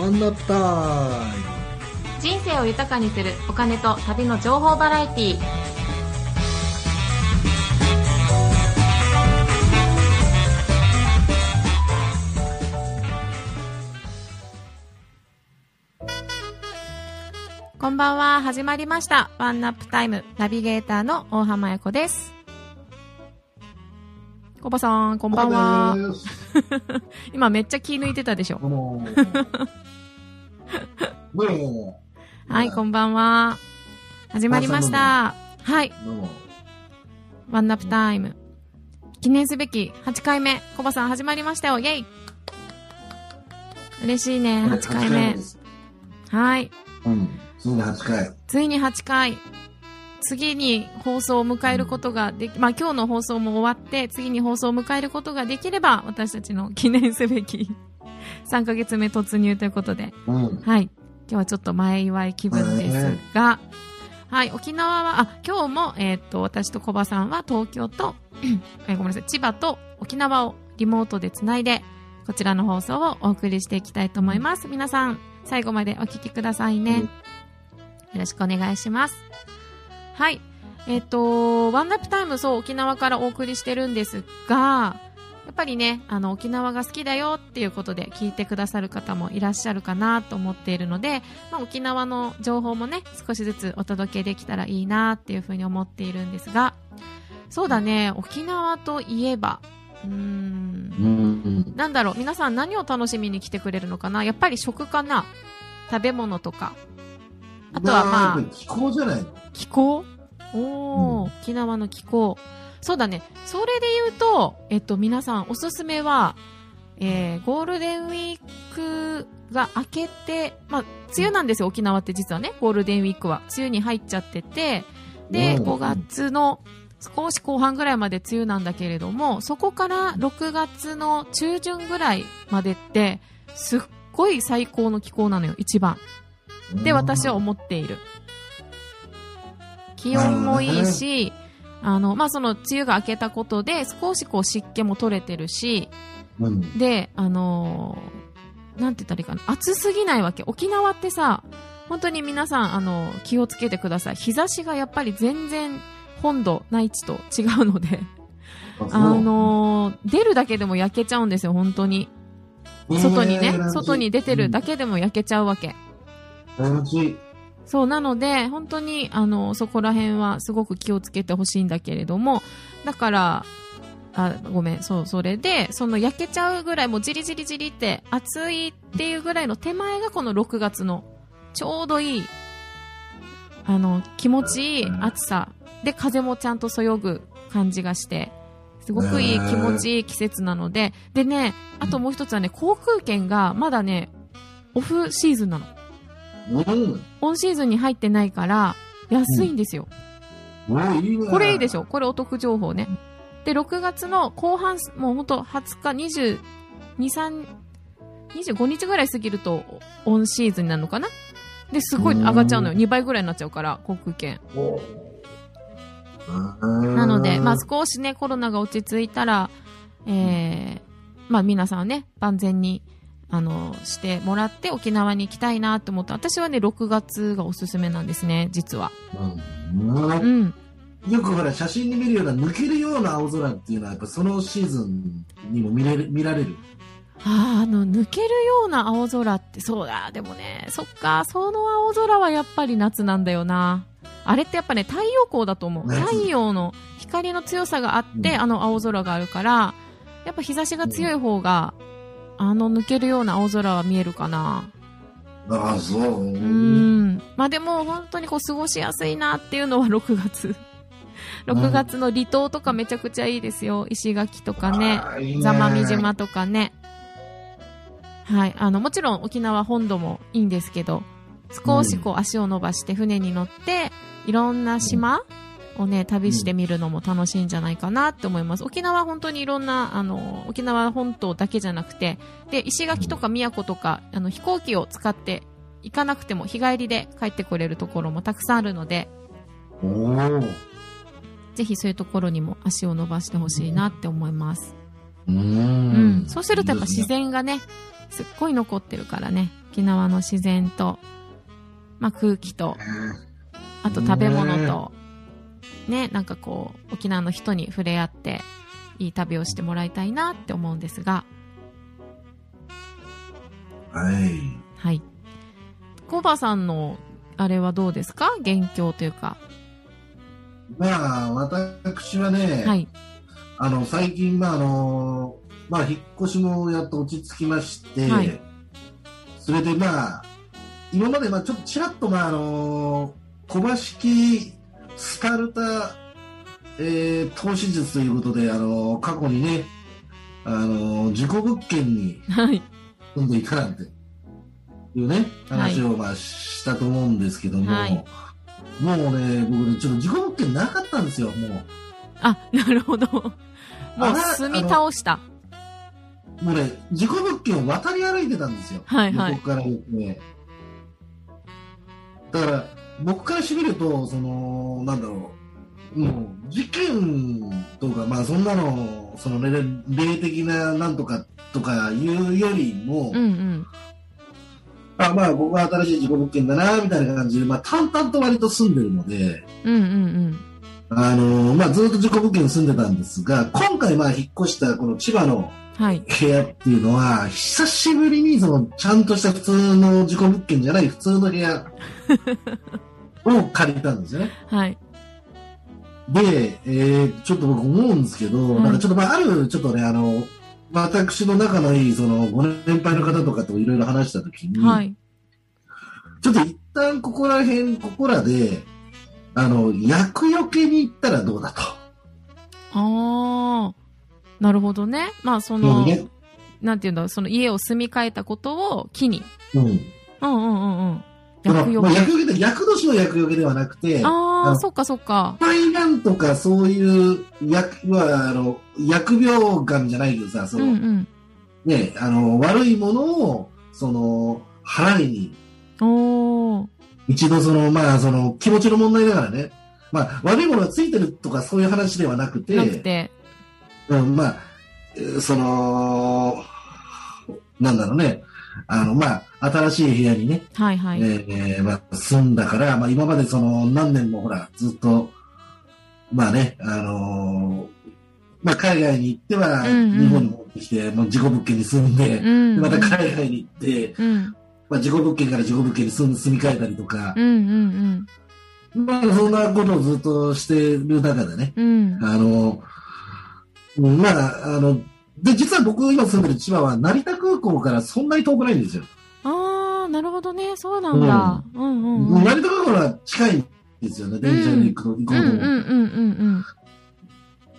ワンナップタイ人生を豊かにするお金と旅の情報バラエティー。こんばんは。始まりました。ワンナップタイム。ナビゲーターの大浜彩子です。コバさんこんばんは 今めっちゃ気抜いてたでしょ。もどう。もはいこんばんは。始まりました。はい。ワンナップタイム。記念すべき8回目。コバさん始まりましたよ。イェイ。嬉しいね、8回目。はい。うん。ついに8回。ついに8回。次に放送を迎えることができ、まあ今日の放送も終わって、次に放送を迎えることができれば、私たちの記念すべき 3ヶ月目突入ということで、うんはい。今日はちょっと前祝い気分ですが、はい、沖縄は、あ、今日も、えーっと、私とコバさんは東京と、えーごめんなさい、千葉と沖縄をリモートでつないで、こちらの放送をお送りしていきたいと思います。皆さん、最後までお聞きくださいね。うんよろしくお願いします。はい。えーっと、ワンナップタイム、そう、沖縄からお送りしてるんですが、やっぱりね、あの、沖縄が好きだよっていうことで聞いてくださる方もいらっしゃるかなと思っているので、まあ、沖縄の情報もね、少しずつお届けできたらいいなっていうふうに思っているんですが、そうだね、沖縄といえば、うーん、うんなんだろう、皆さん何を楽しみに来てくれるのかな？やっぱり食かな？食べ物とか。あとはまああ、気候じゃないの？気候？おー、うん沖縄の気候。そうだね。それで言うと、えっと、皆さんおすすめは、えー、ゴールデンウィークが明けて、まあ、梅雨なんですよ、沖縄って実はね、ゴールデンウィークは。梅雨に入っちゃってて、で、うん5月の少し後半ぐらいまで梅雨なんだけれども、そこから6月の中旬ぐらいまでって、すっごい最高の気候なのよ、一番。で、私は思っている。気温もいいし、あの、まあ、その、梅雨が明けたことで、少しこう湿気も取れてるし、うんで、あのーなんて言ったらいいかな、暑すぎないわけ。沖縄ってさ、本当に皆さん、あの、気をつけてください。日差しがやっぱり全然、本土、内地と違うので、あのー出るだけでも焼けちゃうんですよ、本当に。外にね、外に出てるだけでも焼けちゃうわけ。そう、なので、本当に、あの、そこら辺はすごく気をつけてほしいんだけれども、だから、あ、ごめん、そう、それで、その焼けちゃうぐらい、もうじりじりじりって暑いっていうぐらいの手前がこの6月の、ちょうどいい、あの、気持ちいい暑さ。で、風もちゃんとそよぐ感じがして、すごくいい気持ちいい季節なので、でね、あともう一つはね、航空券がまだね、オフシーズンなの。うん。オンシーズンに入ってないから、安いんですよ。いいね。これいいでしょ？これお得情報ね。で、6月の後半、もうほんと20日、22、3、25日ぐらい過ぎると、オンシーズンになるのかな？で、すごい上がっちゃうのよ。2倍ぐらいになっちゃうから、航空券。なので、まあ少しね、コロナが落ち着いたら、えー、まあ皆さんね、万全に、あの、してもらって沖縄に行きたいなって思って、私はね、6月がおすすめなんですね、実は。うんうん。よくほら写真に見るような抜けるような青空っていうのはやっぱそのシーズンにも見れる見られるあーあの、抜けるような青空って、そうだ、でもね、そっか、その青空はやっぱり夏なんだよな。あれってやっぱね、太陽光だと思う。夏太陽の光の強さがあって、うんあの青空があるから、やっぱ日差しが強い方が、あの抜けるような青空は見えるかな？ああそううーん。まあでも本当にこう過ごしやすいなっていうのは 6月。6月の離島とかめちゃくちゃいいですよ。石垣とかね。座間味島とかね。はい。あの、もちろん沖縄本土もいいんですけど、少しこう足を伸ばして船に乗って、いろんな島をね、旅してみるのも楽しいんじゃないかなって思います。沖縄は本当にいろんな、あの、沖縄本島だけじゃなくて、で、石垣とか宮古とか、あの、飛行機を使って行かなくても日帰りで帰ってこれるところもたくさんあるので、ぜひそういうところにも足を伸ばしてほしいなって思います。うーうんん。そうするとやっぱ自然がね、すっごい残ってるからね。沖縄の自然と、まあ空気と、あと食べ物と、ね、なんかこう、沖縄の人に触れ合って、いい旅をしてもらいたいなって思うんですが、はい。はい。コバさんの、あれはどうですか？元凶というか。まあ、私はね、はい。あの、最近、まあ、あの、まあ、引っ越しもやっと落ち着きまして、はいそれでまあ、今まで、まあ、ちょっとちらっと、まあ、あの、小橋式スカルタ、えー投資術ということで、あの、過去にね、あの、事故物件にはい。住んでいたなんていうね、話をまあしたと思うんですけども、はいもうね、僕ね、ちょっと事故物件なかったんですよ、もう。あ、なるほど。もう住み倒した。もうね、事故物件を渡り歩いてたんですよ。はいはい横からね。だから、僕からしてみると、その、なんだろう、もう、事件とか、まあそんなの、その、ね、霊的ななんとかとかいうよりも、うんうん。あまあ僕は新しい事故物件だな、みたいな感じで、まあ淡々と割と住んでるので、うんうんうん。あのまあずっと事故物件に住んでたんですが、今回まあ引っ越したこの千葉のはい。部屋っていうのは、久しぶりにその、ちゃんとした普通の事故物件じゃない普通の部屋 を借りたんですよね。はい。で、えー、ちょっと僕思うんですけど、うんなんかちょっとまあ、ある、ちょっとね、あの、私の仲のいい、その、ご年配の方とかといろいろ話したときに、はい。ちょっと一旦ここら辺、ここらで、あの、厄除けに行ったらどうだと。ああ。なるほどね。まあその、ね、なんていうんだその家を住み替えたことを機に。うん。うんうんうんうん。厄除け。厄除けって、厄年の厄除けではなくて、ああ、そっかそっか。肺がんとかそういう薬はあの疫病神じゃないけどさその、うんうん。ねあの悪いものをその払いにおー。一度そのまあその気持ちの問題だからねまあ悪いものがついてるとかそういう話ではなくてなくて。うん、まあえーそのなんだろうねあのまあ新しい部屋にねはいはい。えーまあ、住んだから、まあ、今までその何年もほら、ずっと、まあね、あのーまあ、海外に行っては、うんうん日本に戻ってきて、もう事故物件に住んで、うん。でまた海外に行って、うん。まあ、事故物件から事故物件に住ん住み替えたりとかう、んうんまあ、そんなことをずっとしてる中でね、うん。うん。あのーまあ、あの、で、実は僕今住んでる千葉は成田空港からそんなに遠くないんですよ。ああ、なるほどね。そうなんだ。うんうんうん。成田空港は近いんですよね、電車で行くと、行こうんうと思うとうんうんうん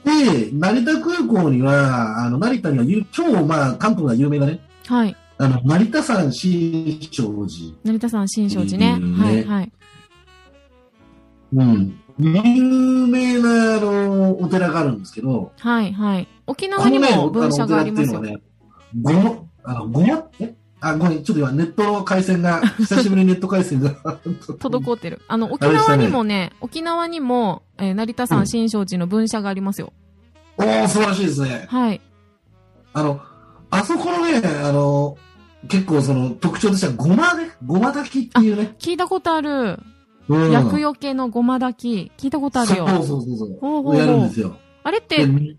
で、成田空港には、あの、成田にはゆ、超、まあ、関東が有名だね。うん。はい。あの、成田山新勝寺。成田山新勝寺ね。ねはいはい。うん。有名な、あの、お寺があるんですけど、はいはい。沖こ縄にも分社がありますよね、ごま、あの、ごまえ？あ、ごめん、ちょっと今、ネットの回線が、久しぶりにネット回線が。滞ってる。あの、沖縄にもね、沖縄にも、えー成田山新勝寺の分社がありますよ。おー、素晴らしいですね。はい。あの、あそこのね、あの、結構その特徴としては、ごまね、ごま炊きっていうね。聞いたことある。うん厄除けのごま炊き。聞いたことあるよ。そうそうそうそう。ほうほうほうやるんですよ。あれってで、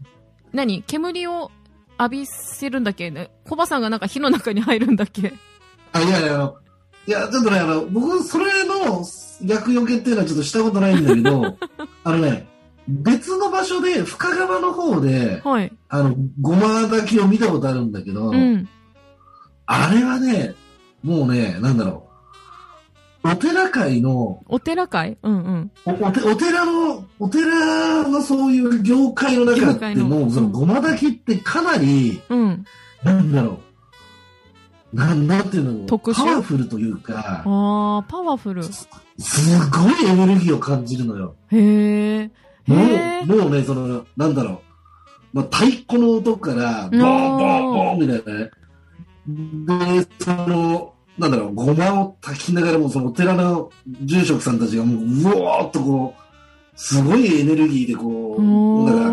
何？煙を浴びせるんだっけ？ねコバさんがなんか火の中に入るんだっけ？あ、いやいや、いや、ちょっとね、あの、僕、それの厄除けっていうのはちょっとしたことないんだけど、あのね、別の場所で、深川の方で、はい。あの、ごま炊きを見たことあるんだけど、うん。あれはね、もうね、なんだろう、お寺界の、お寺会？うんうん。おおてお寺の、お寺のそういう業界の中業って、界のもう、そのうんごま炊きってかなり、うん。なんだろう、なん、なんていうの、特殊？パワフルというか、あー、パワフル。すごいエネルギーを感じるのよ。へー。も。う、もうね、その、なんだろう、まあ、太鼓の音から、ボーン、ボーン、ボーンみたいなね。で、その、なんだろう、ごまを炊きながらも、そのお寺の住職さんたちがもう、うわーっとこう、すごいエネルギーでこう、だから、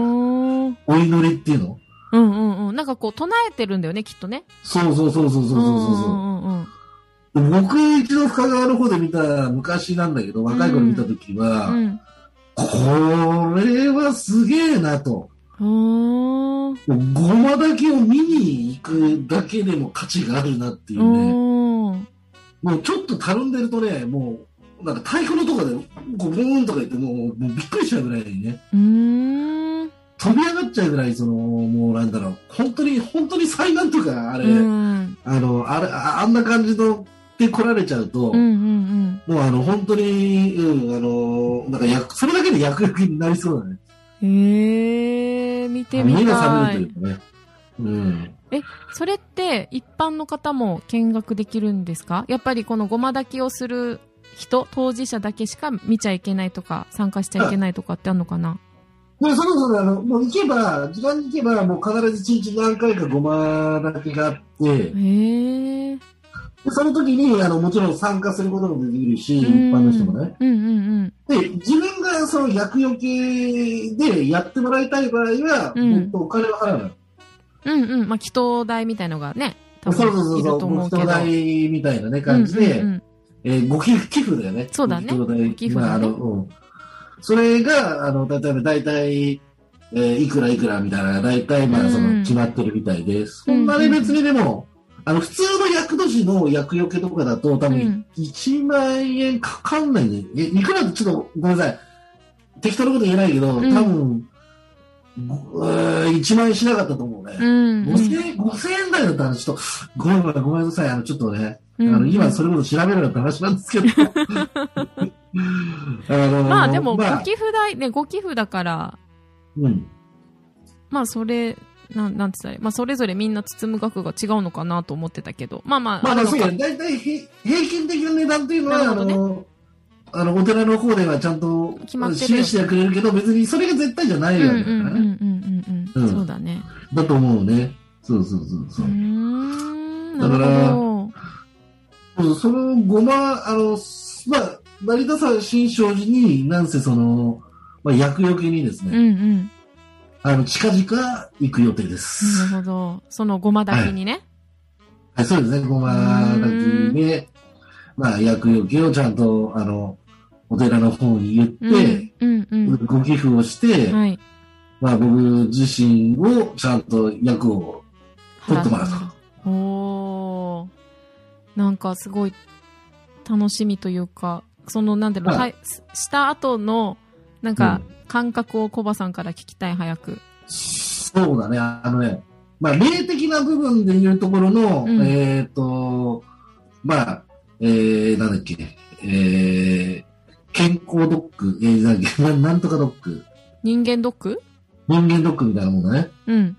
お祈りっていうの？うんうんうん。なんかこう、唱えてるんだよね、きっとね。そうそうそうそうそうそうそう。うんうんうん僕一度深川の方で見た昔なんだけど、若い頃見た時は、うん。これはすげえなと。ごまだけを見に行くだけでも価値があるなっていうね。もうちょっとたるんでるとね、もう、なんか太鼓のとかで、こう、ブーンとか言って、もう、もうびっくりしちゃうぐらいにね、うーん。飛び上がっちゃうぐらい、その、もうなんだろう、本当に、本当に災難とか、あれ、うん。あの、あれ、ああんな感じの、で来られちゃうと、うんうんもうあの、本当に、うん、あの、なんか役、それだけで役役になりそうだね。うん。へえー、見てみ目がたい覚める。というかね。うん。それって一般の方も見学できるんですか？やっぱりこのごま炊きをする人、当事者だけしか見ちゃいけないとか、参加しちゃいけないとかってあるのかな？で、そろそろ、あの、もう行けば、時間に行けば、もう必ず一日何回かごまだけがあって、へその時に、あの、もちろん参加することもできるし、一うん。般の人もね。うんうんで、自分がその役除けでやってもらいたい場合は、うん。もっとお金を払うの。うん。うんうん。まあ、祈祷代みたいのがね、多そうそうそう分いるそう、ごと思うけど。代みたいなね、感じで、うんうんうんえーご寄付、寄付だよね。そうだね寄付まあ、あの、うん。それが、あの、例えば大体、えーいくらいくらみたいな、大体、まあ、そうんの、決まってるみたいで、そんなに別にでも、あの、普通の厄年の厄除けとかだと、多うん分、1万円かかんないね。え、いくらってちょっと、ごめんなさい。適当なこと言えないけど、多うん分、1万円しなかったと思うね。うん。5000円、5000円台だったら、ちょっと、ごめんごめんごめんなさい。あの、ちょっとね、うんあの、今それこそ調べるよって話なんですけど。あのまあでも、ごまあ寄付代、ね、ご寄付だから、うん。まあそれ、なん、なんて言ったらいい？まあそれぞれみんな包む額が違うのかなと思ってたけど。まあまあ、まあそうや、だいたい平平均的な値段っていうのは、ねの、あの、お寺の方ではちゃんと決まってるよ示してはくれるけど、別にそれが絶対じゃないわうんうんうんけだからね。そうだね。だと思うね。そうそうそうそうう。だからそのごま、あの、まあ、成田山新勝寺に、なんせその、まあ、厄除けにですど。うね、んうん。あの、近々行く予定でなす。るほど。そのごまだけにね。はい、そうですね、ごま炊きで、まあ、厄除けをちゃんと、あの、お寺の方に言って、うんうんご寄付をして、うん。はい。まあ、僕自身をちゃんと役を取ってもらうと。おー。なんかすごい楽しみというか、そのなんだろう、ははいした後の、なんか、感覚をコバさんから聞きたい、早く。そうだね、あのね、まあ、霊的な部分でいうところの、うんえっ、と、まあ、えー、なんだっけ、えー、健康ドッグ、えー、なんだっけ ななんとかドッグ、人間ドック？人間ドッグみたいなもんだね。うん。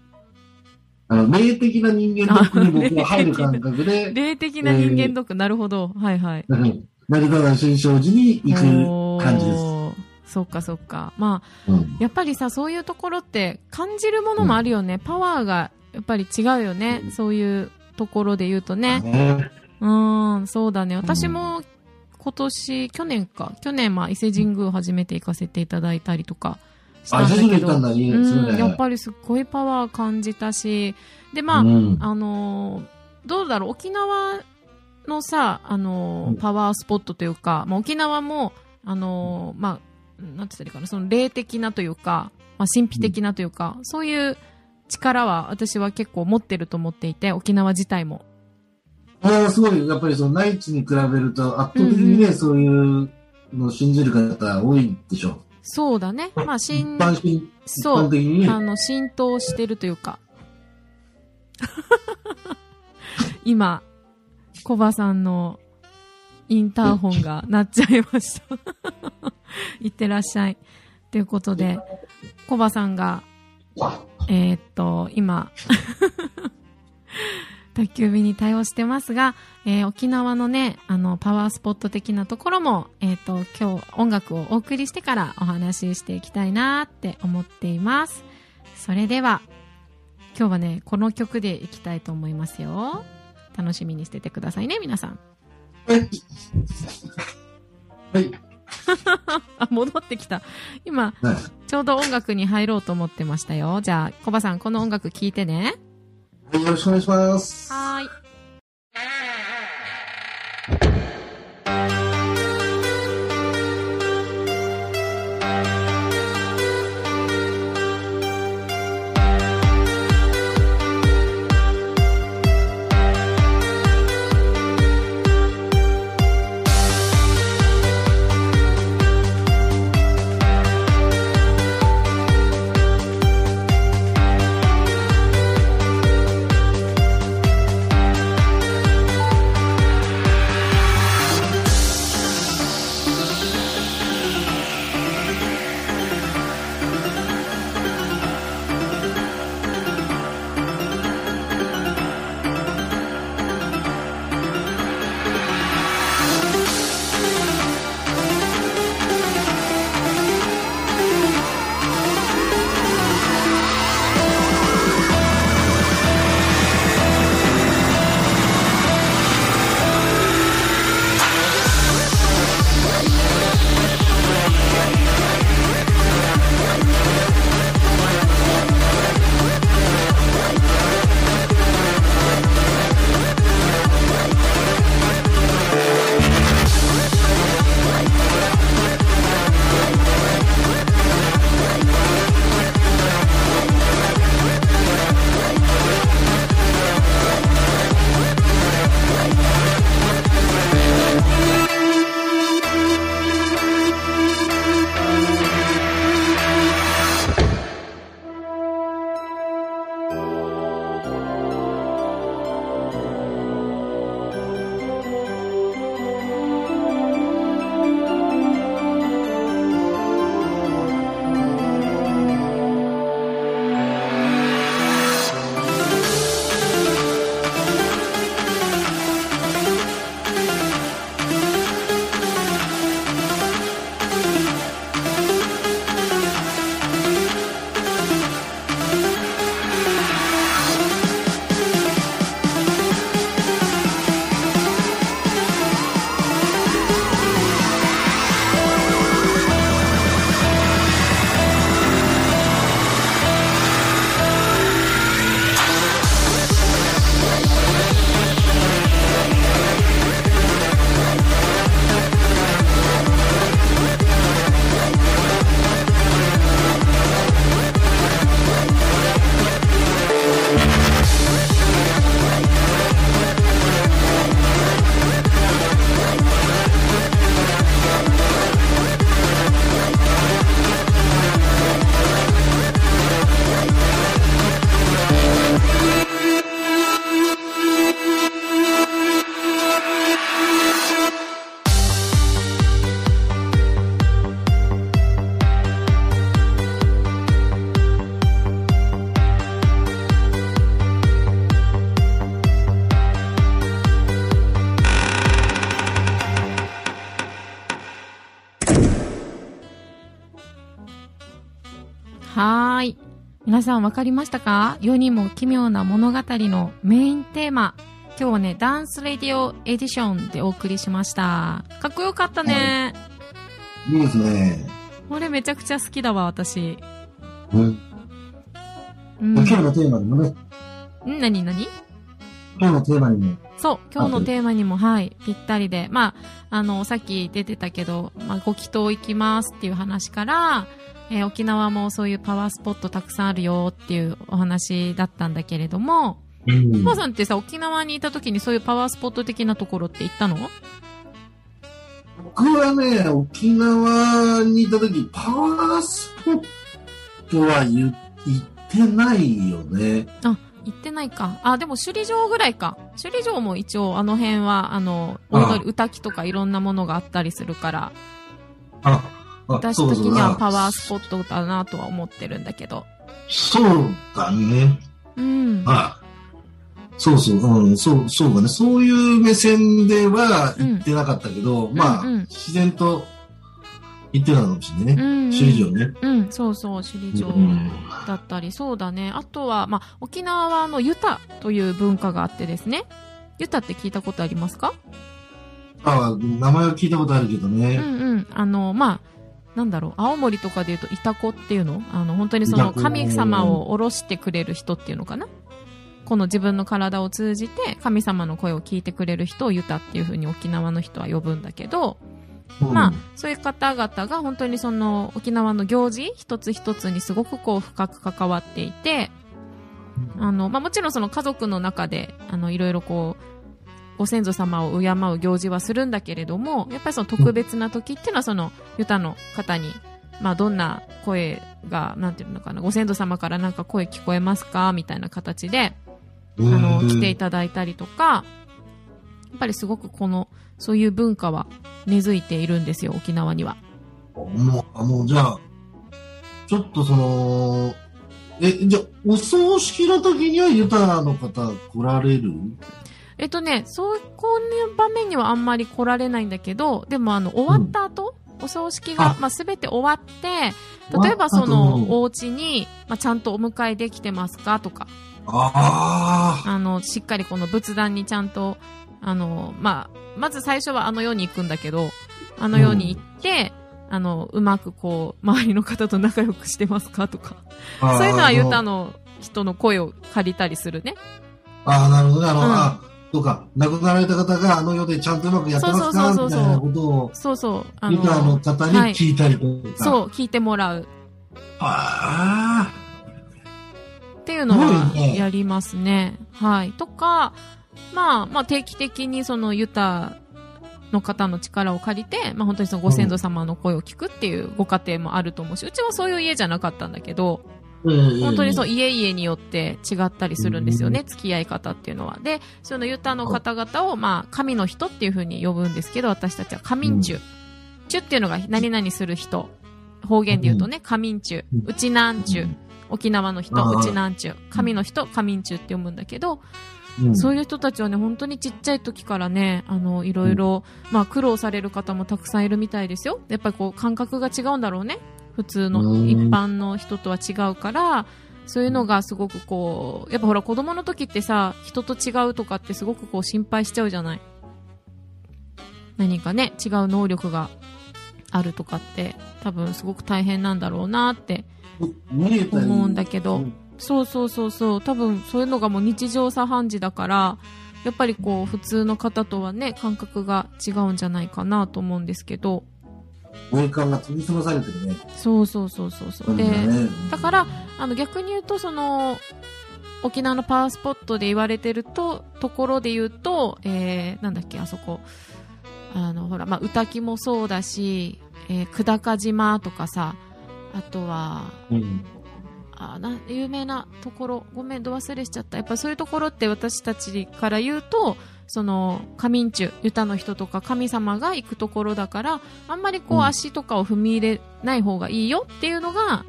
あの、霊的な人間ドッグに僕は入る感覚で、霊的な人間ドック、なるほど。はいはい。うん成田山新勝寺に行く感じです。そっかそっか。まあ、うんやっぱりさ、そういうところって感じるものもあるよね。パワーがやっぱり違うよね。そういうところで言うとね。ねうん、そうだね。私も今年、去年か。去年、まあ、伊勢神宮初めて行かせていただいたりとかしたあ、んだけど。やっぱりすっごいパワー感じたし。で、まあ、うんあのーどうだろう、沖縄のさ、あのパワースポットというか、まあ、沖縄も、あのーまあ、なんて言ったらいいかな、その霊的なというか、まあ、神秘的なというか、そういう力は私は結構持ってると思っていて、沖縄自体も。ああ、すごい。やっぱりその内地に比べると圧倒的にね、うんそういうのを信じる方多いでしょそうだね。まあ、信一そう。あの、浸透してるというか。今、コバさんのインターホンが鳴っちゃいました。いってらっしゃい。ということで、コバさんが、えーっと、今、宅急便に対応してますが、えー沖縄のね、あの、パワースポット的なところも、えーっと、今日音楽をお送りしてからお話ししていきたいなって思っています。それでは、今日はね、この曲でいきたいと思いますよ。楽しみにしててくださいね、皆さん。はい。はい。あ、戻ってきた。今、はいちょうど音楽に入ろうと思ってましたよ。じゃあ、コバさん、この音楽聴いてね。よろしくお願いします。はい。皆さんわかりましたか？世にも奇妙な物語のメインテーマ。今日はね、ダンスレディオエディションでお送りしました。かっこよかったね。いいですね。これめちゃくちゃ好きだわ、私。うん。うん。今日のテーマにもね、ん何何？今日のテーマにも、そう、今日のテーマにも、はい、ぴったりで。まあ、あの、さっき出てたけど、まあ、ご祈祷行きますっていう話から、えー沖縄もそういうパワースポットたくさんあるよっていうお話だったんだけれども、うんお母さんってさ、沖縄にいた時にそういうパワースポット的なところって行ったの？僕はね、沖縄にいた時、パワースポットは言行ってないよね。あ、行ってないか。あ、でも首里城ぐらいか。首里城も一応あの辺は、あの、あ踊り、歌きとかいろんなものがあったりするから、あ、あ私的にはあパワースポットだなとは思ってるんだけど。そうだね。うん。あそうそう、うん、そう、そうだね。そういう目線では言ってなかったけど、まあ、うんうん自然と言ってたのかもしれないね。うん、首里城ね。うん、そうそう、首里城うんだったり、そうだね。あとは、まあ、沖縄はあの、ユタという文化があってですね。ユタって聞いたことありますか？あ名前は聞いたことあるけどうね。んうん。あの、まあ、なんだろう、青森とかで言うと、いたこっていうの？あの、本当にその神様を下ろしてくれる人っていうのかな？この自分の体を通じて神様の声を聞いてくれる人をユタっていう風に沖縄の人は呼ぶんだけど、まあ、そういう方々が本当にその沖縄の行事一つ一つにすごくこう深く関わっていて、あの、まあもちろんその家族の中で、あの、いろいろこう、ご先祖様を敬う行事はするんだけれども、やっぱりその特別な時っていうのはその、ユタの方に、まあどんな声が、なんていうのかな、ご先祖様からなんか声聞こえますか？みたいな形で、あの、来ていただいたりとか、やっぱりすごくこの、そういう文化は根付いているんですよ、沖縄には。もう、あの、じゃあ、ちょっとその、え、じゃあ、お葬式の時にはユタの方来られる？えっとね、そうこういう場面にはあんまり来られないんだけど、でもあの、終わった後、うん、お葬式が、まあ、すべて終わって、例えばその、お家に、まあ、ちゃんとお迎えできてますかとか、ああの、しっかりこの仏壇にちゃんと、あの、まあ、まず最初はあの世に行くんだけど、あの世に行って、うん、あの、うまくこう、周りの方と仲良くしてますかとか、そういうのはユタの人の声を借りたりするね。ああ、なるほどね。あの、うんとか、亡くなられた方があの世でちゃんとうまくやってますか？みたいなことを、そうそう。あの、ユタの方に聞いたりとか、はい。そう、聞いてもらう。ああ。っていうのはやりますね。はい。とか、まあ、まあ定期的にそのユタの方の力を借りて、まあ本当にそのご先祖様の声を聞くっていうご家庭もあると思うし、うちはそういう家じゃなかったんだけど、本当にそう、家々によって違ったりするんですよね、付き合い方っていうのは。で、そのユタの方々を、まあ、神の人っていうふうに呼ぶんですけど、私たちは神んちゅ。ちゅっていうのが何々する人。方言で言うとね、神んちゅ。うちなんちゅ。沖縄の人、うちなんちゅ。神の人、神んちゅって読むんだけど、そういう人たちはね、本当にちっちゃい時からね、あの、いろいろ、まあ、苦労される方もたくさんいるみたいですよ。やっぱりこう、感覚が違うんだろうね。普通の一般の人とは違うから、そういうのがすごくこう、やっぱほら子供の時ってさ、人と違うとかってすごくこう心配しちゃうじゃない？何かね、違う能力があるとかって多分すごく大変なんだろうなって思うんだけど、そうそうそうそう、多分そういうのがもう日常茶飯事だから、やっぱりこう普通の方とはね、感覚が違うんじゃないかなと思うんですけど、霊感が研ぎ澄まされてるね。そうそうそうそうそう。で、だから、あの逆に言うと、その、沖縄のパワースポットで言われてると、ところで言うと、えー、なんだっけ、あそこ。あの、ほら、まあ、歌木もそうだし、えー、久高島とかさ、あとは、うん、あな有名なところ、ごめん、ど忘れしちゃった。やっぱそういうところって私たちから言うと、その、神んちゅ、ユタの人とか神様が行くところだから、あんまりこう足とかを踏み入れない方がいいよっていうのが、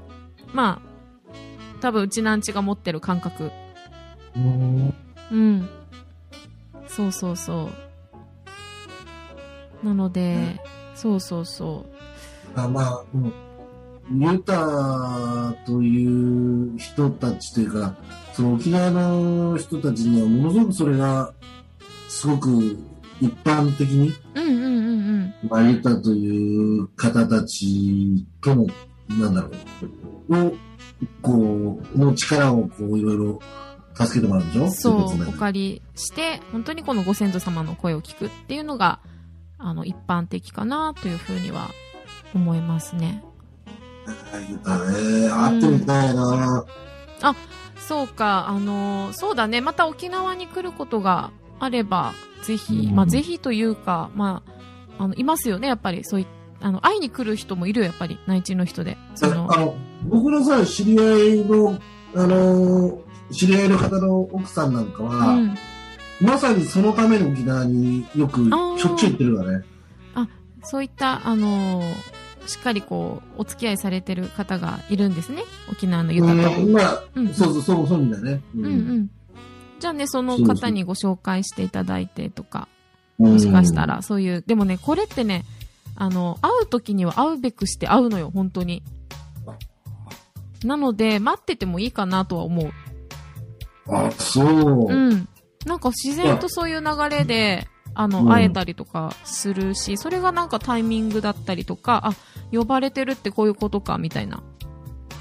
まあ、多分うちなんちが持ってる感覚。うん。うん。そうそうそう。なので、そうそうそう。あまあ、うん。ユタという人たちというか、その沖縄の人たちにはものすごくそれがすごく一般的に、うんうんうんうん。まあ、ユタという方たちとの、なんだろう、を、こう、の力をこう、いろいろ助けてもらうんでしょ？そう、お借りして、本当にこのご先祖様の声を聞くっていうのが、あの、一般的かなというふうには思いますね。ユタね、会ってみたいな、うん、あ、そうか、あの、そうだね、また沖縄に来ることがあれば、ぜひ、まあ、ぜひというか、まあ、あの、いますよね、やっぱり、そういあの、会いに来る人もいるよ、やっぱり、内地の人で。その、あの、僕のさ、知り合いの、あの、知り合いの方の奥さんなんかは、うん、まさにそのために沖縄によく、しょっちゅう行ってるわね。あ、そういった、あのしっかりこう、お付き合いされてる方がいるんですね。沖縄の豊かと。まあ、うん、そうそう、そう、そうだよね。うん、うん、うんじゃあね、その方にご紹介していただいてとか、もしかしたら、そういう、でもね、これってね、あの、会う時には会うべくして会うのよ、本当に。なので、待っててもいいかなとは思う。あ、そう。うん。なんか自然とそういう流れで、あの、会えたりとかするし、それがなんかタイミングだったりとか、あ、呼ばれてるってこういうことか、みたいな。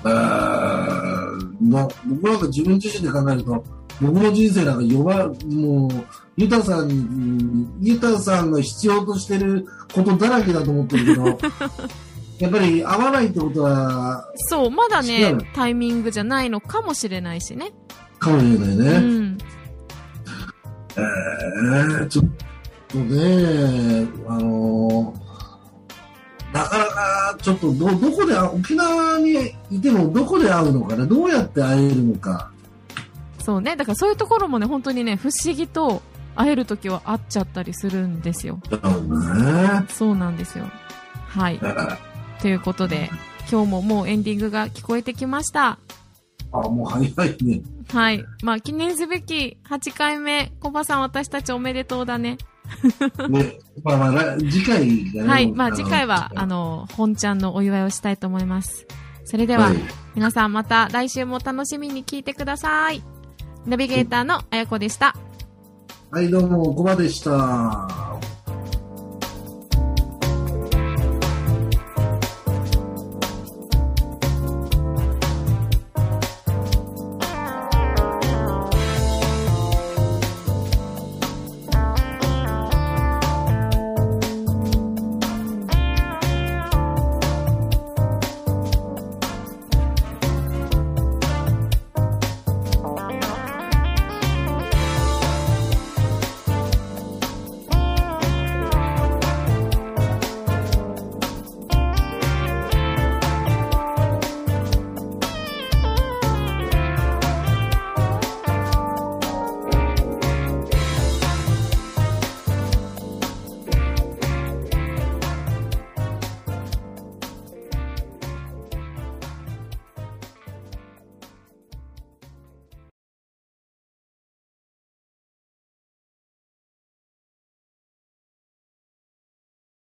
えーな僕なんか自分自身で考えると、僕の人生なんか呼ば、もう、ユタさんに、ユタさんが必要としてることだらけだと思ってるけど、やっぱり合わないってことは、そう、まだ違ねう、タイミングじゃないのかもしれないしね。かもしれないうね。ん。えー、ちょっとね、あのなかなかちょっとど、どこで、沖縄にいてもどこで会うのかね、どうやって会えるのか。そうね。だからそういうところもね、本当にね、不思議と会えるときは会っちゃったりするんですよ。ね。そうなんですよ。はい。あ、ということで、今日ももうエンディングが聞こえてきました。もう早いね。はい。まあ、記念すべき8回目、コバさん私たちおめでとうだね。ね、まあまあ、ら次回がね。はい。まあ、の次回は、あ、の、本ちゃんのお祝いをしたいと思います。それでは、はい皆さんまた来週も楽しみに聞いてください。ナビゲーターのあやこでした。はい、どうも、コバでした。